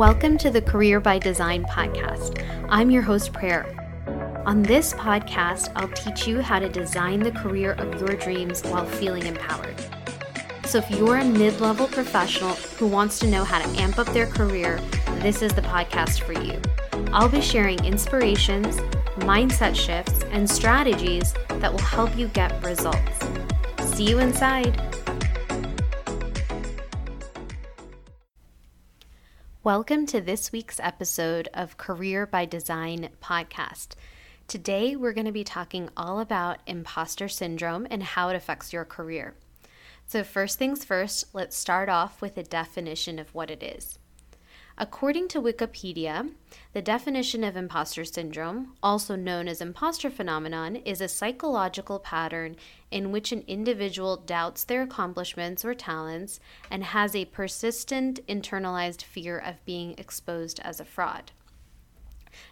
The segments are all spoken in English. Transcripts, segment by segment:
Welcome to the Career by Design podcast. I'm your host, Prayer. On this podcast, I'll teach you how to design the career of your dreams while feeling empowered. So, if you're a mid level professional who wants to know how to amp up their career, this is the podcast for you. I'll be sharing inspirations, mindset shifts, and strategies that will help you get results. See you inside. Welcome to this week's episode of Career by Design podcast. Today, we're going to be talking all about imposter syndrome and how it affects your career. So, first things first, let's start off with a definition of what it is. According to Wikipedia, the definition of imposter syndrome, also known as imposter phenomenon, is a psychological pattern in which an individual doubts their accomplishments or talents and has a persistent internalized fear of being exposed as a fraud.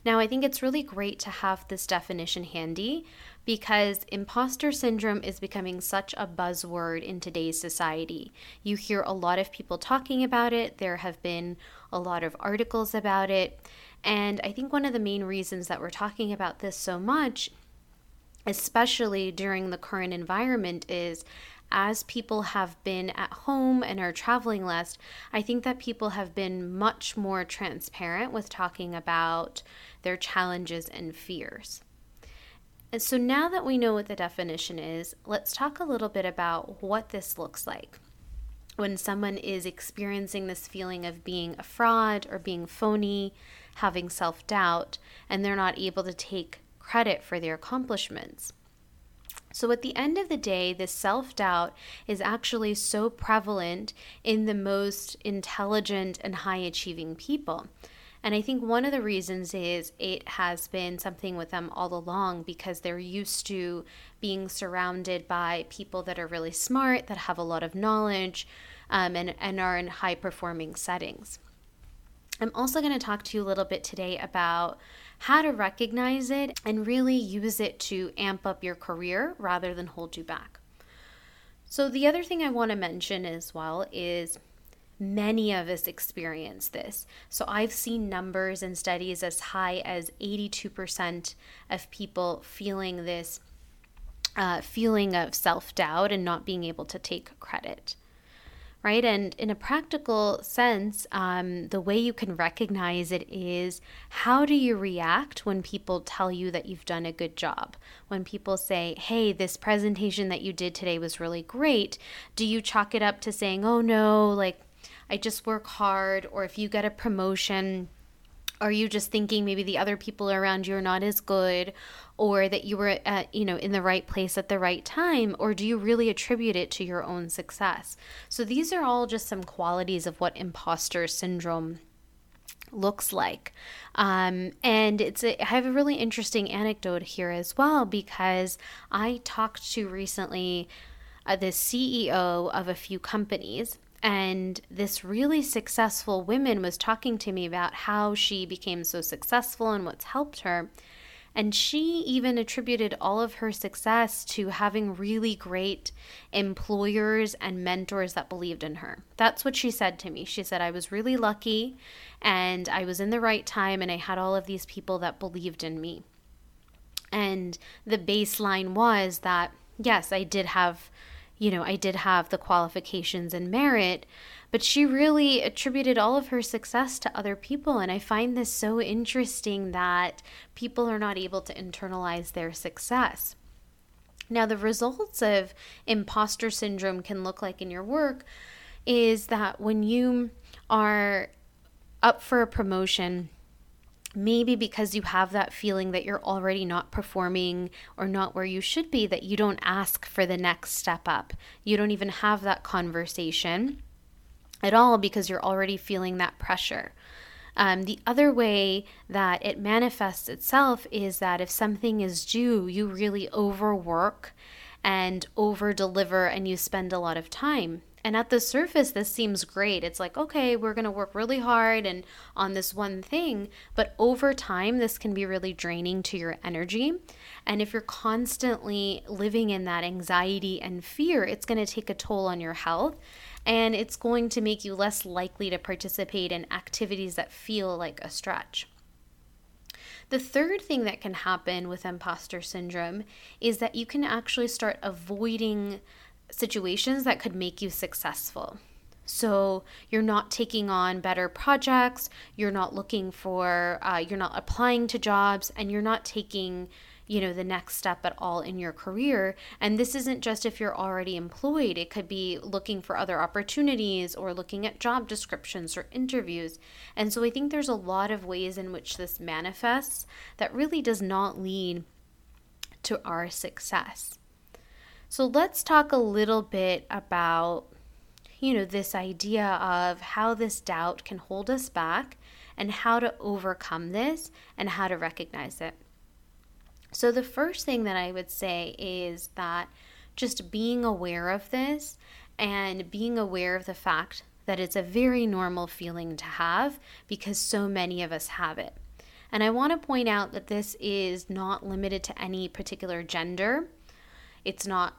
Now, I think it's really great to have this definition handy because imposter syndrome is becoming such a buzzword in today's society. You hear a lot of people talking about it, there have been a lot of articles about it. And I think one of the main reasons that we're talking about this so much, especially during the current environment, is as people have been at home and are traveling less, I think that people have been much more transparent with talking about their challenges and fears. And so now that we know what the definition is, let's talk a little bit about what this looks like. When someone is experiencing this feeling of being a fraud or being phony, having self doubt, and they're not able to take credit for their accomplishments. So, at the end of the day, this self doubt is actually so prevalent in the most intelligent and high achieving people. And I think one of the reasons is it has been something with them all along because they're used to being surrounded by people that are really smart, that have a lot of knowledge, um, and, and are in high performing settings. I'm also going to talk to you a little bit today about how to recognize it and really use it to amp up your career rather than hold you back. So, the other thing I want to mention as well is many of us experience this. So, I've seen numbers and studies as high as 82% of people feeling this uh, feeling of self doubt and not being able to take credit right? And in a practical sense, um, the way you can recognize it is how do you react when people tell you that you've done a good job? When people say, hey, this presentation that you did today was really great, do you chalk it up to saying, oh no, like I just work hard? Or if you get a promotion, are you just thinking maybe the other people around you are not as good or that you were at, you know in the right place at the right time? Or do you really attribute it to your own success? So these are all just some qualities of what imposter syndrome looks like. Um, and it's a, I have a really interesting anecdote here as well because i talked to recently uh, the ceo of a few companies and this really successful woman was talking to me about how she became so successful and what's helped her. And she even attributed all of her success to having really great employers and mentors that believed in her. That's what she said to me. She said, I was really lucky and I was in the right time and I had all of these people that believed in me. And the baseline was that, yes, I did have you know, I did have the qualifications and merit, but she really attributed all of her success to other people. And I find this so interesting that people are not able to internalize their success. Now, the results of imposter syndrome can look like in your work is that when you are up for a promotion, maybe because you have that feeling that you're already not performing or not where you should be, that you don't ask for the next step up. You don't even have that conversation at all because you're already feeling that pressure. Um, the other way that it manifests itself is that if something is due, you really overwork and over deliver and you spend a lot of time. And at the surface, this seems great. It's like, okay, we're going to work really hard and on this one thing. But over time, this can be really draining to your energy. And if you're constantly living in that anxiety and fear, it's going to take a toll on your health. And it's going to make you less likely to participate in activities that feel like a stretch. The third thing that can happen with imposter syndrome is that you can actually start avoiding situations that could make you successful. So you're not taking on better projects, you're not looking for, uh, you're not applying to jobs, and you're not taking you know the next step at all in your career. And this isn't just if you're already employed. It could be looking for other opportunities or looking at job descriptions or interviews. And so i think there's a lot of ways in which this manifests that really does not lead to our success so let's talk a little bit about you know this idea of how this doubt can hold us back and how to overcome this and how to recognize it so, the first thing that I would say is that just being aware of this and being aware of the fact that it's a very normal feeling to have because so many of us have it. And I want to point out that this is not limited to any particular gender. It's not,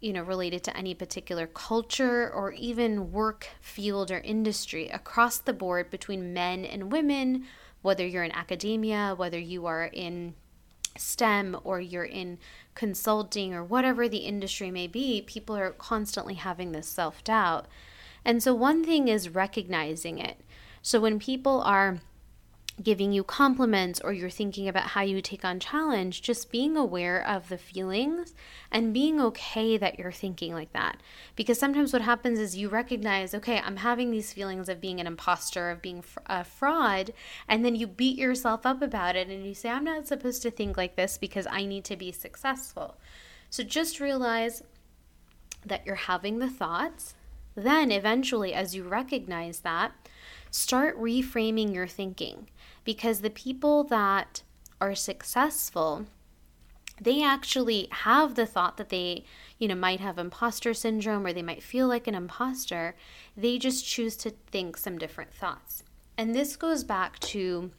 you know, related to any particular culture or even work field or industry across the board between men and women, whether you're in academia, whether you are in STEM or you're in consulting or whatever the industry may be, people are constantly having this self doubt. And so, one thing is recognizing it. So, when people are giving you compliments or you're thinking about how you take on challenge, just being aware of the feelings and being okay that you're thinking like that. Because sometimes what happens is you recognize, okay, I'm having these feelings of being an imposter, of being a fraud, and then you beat yourself up about it and you say, I'm not supposed to think like this because I need to be successful. So just realize that you're having the thoughts. Then eventually, as you recognize that, start reframing your thinking because the people that are successful they actually have the thought that they you know might have imposter syndrome or they might feel like an imposter. They just choose to think some different thoughts. And this goes back to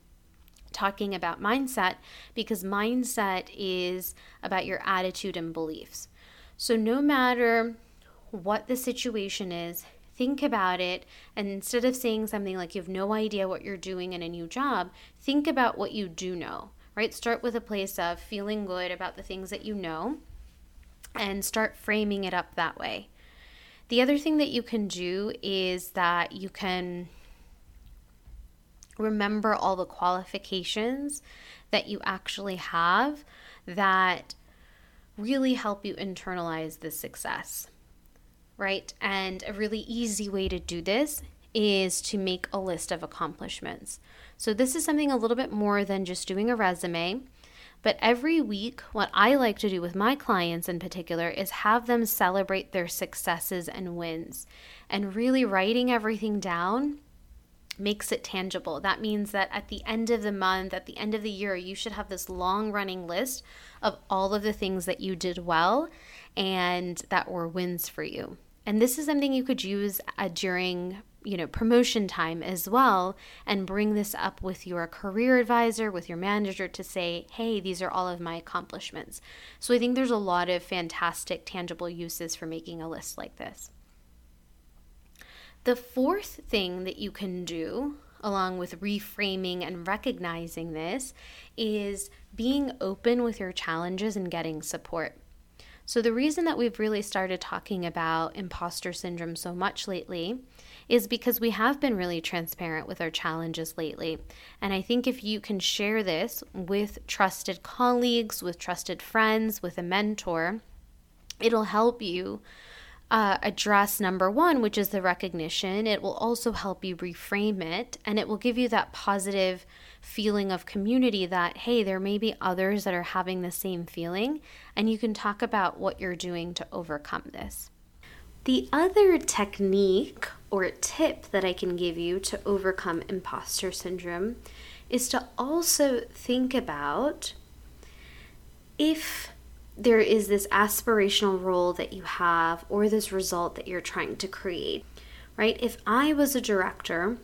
talking about mindset because mindset is about your attitude and beliefs. So no matter what the situation is think about it and instead of saying something like you have no idea what you're doing in a new job, think about what you do know, right? Start with a place of feeling good about the things that you know and start framing it up that way. The other thing that you can do is that you can remember all the qualifications that you actually have that really help you internalize the success right? And a really easy way to do this is to make a list of accomplishments. So, this is something a little bit more than just doing a resume. But every week, what I like to do with my clients in particular is have them celebrate their successes and wins. And really writing everything down makes it tangible. That means that at the end of the month, at the end of the year, you should have this long running list of all of the things that you did well and that were wins for you. And this is something you could use uh, during you know promotion time as well and bring this up with your career advisor with your manager to say hey these are all of my accomplishments. So i think there's a lot of fantastic tangible uses for making a list like this. The fourth thing that you can do along with reframing and recognizing this is being open with your challenges and getting support so, the reason that we've really started talking about imposter syndrome so much lately is because we have been really transparent with our challenges lately. And I think if you can share this with trusted colleagues, with trusted friends, with a mentor, it'll help you uh, address number one, which is the recognition. It will also help you reframe it and it will give you that positive feeling of community that, hey, there may be others that are having the same feeling, and you can talk about what you're doing to overcome this. The other technique or tip that I can give you to overcome imposter syndrome is to also think about if there is this aspirational role that you have or this result that you're trying to create, right? If I was a director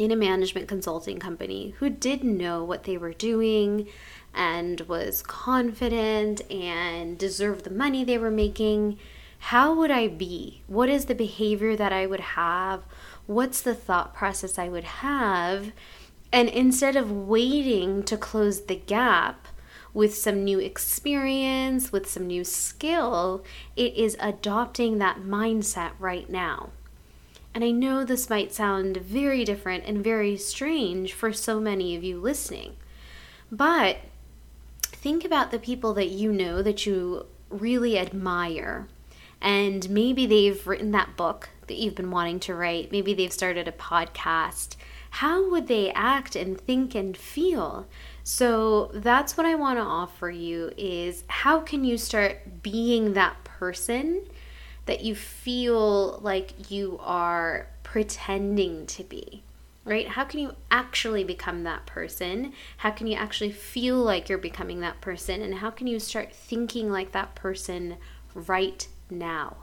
in a management consulting company who did know what they were doing and was confident and deserved the money they were making, how would I be? What is the behavior that I would have? What's the thought process I would have? And instead of waiting to close the gap with some new experience, with some new skill, it is adopting that mindset right now. And I know this might sound very different and very strange for so many of you listening, but think about the people that you know that you really admire. And maybe they've written that book that you've been wanting to write. Maybe they've started a podcast. How would they act and think and feel? So that's what I want to offer you is how can you start being that person that you feel like you are pretending to be? Right? How can you actually become that person? How can you actually feel like you're becoming that person? And how can you start thinking like that person right now?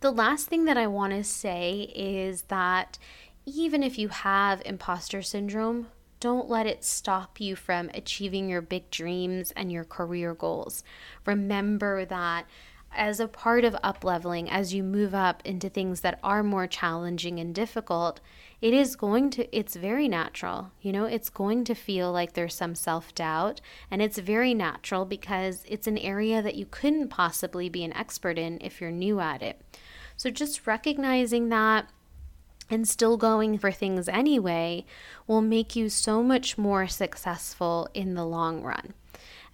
The last thing that I want to say is that even if you have imposter syndrome, don't let it stop you from achieving your big dreams and your career goals. Remember that as a part of up leveling, as you move up into things that are more challenging and difficult, it is going to, it's very natural. You know, it's going to feel like there's some self doubt, and it's very natural because it's an area that you couldn't possibly be an expert in if you're new at it. So just recognizing that and still going for things anyway will make you so much more successful in the long run.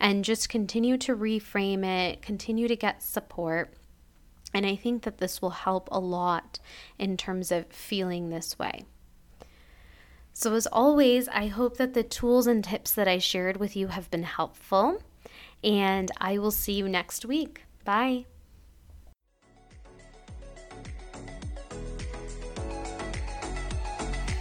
And just continue to reframe it, continue to get support. And I think that this will help a lot in terms of feeling this way. So, as always, I hope that the tools and tips that I shared with you have been helpful. And I will see you next week. Bye.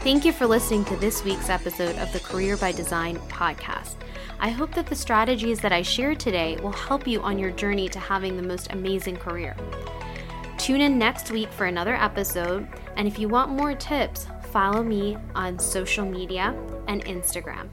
Thank you for listening to this week's episode of the Career by Design podcast. I hope that the strategies that I shared today will help you on your journey to having the most amazing career. Tune in next week for another episode, and if you want more tips, follow me on social media and Instagram.